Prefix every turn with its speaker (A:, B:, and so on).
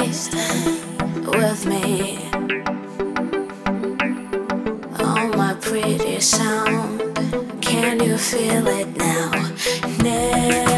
A: with me. Oh, my pretty sound, can you feel it now? Never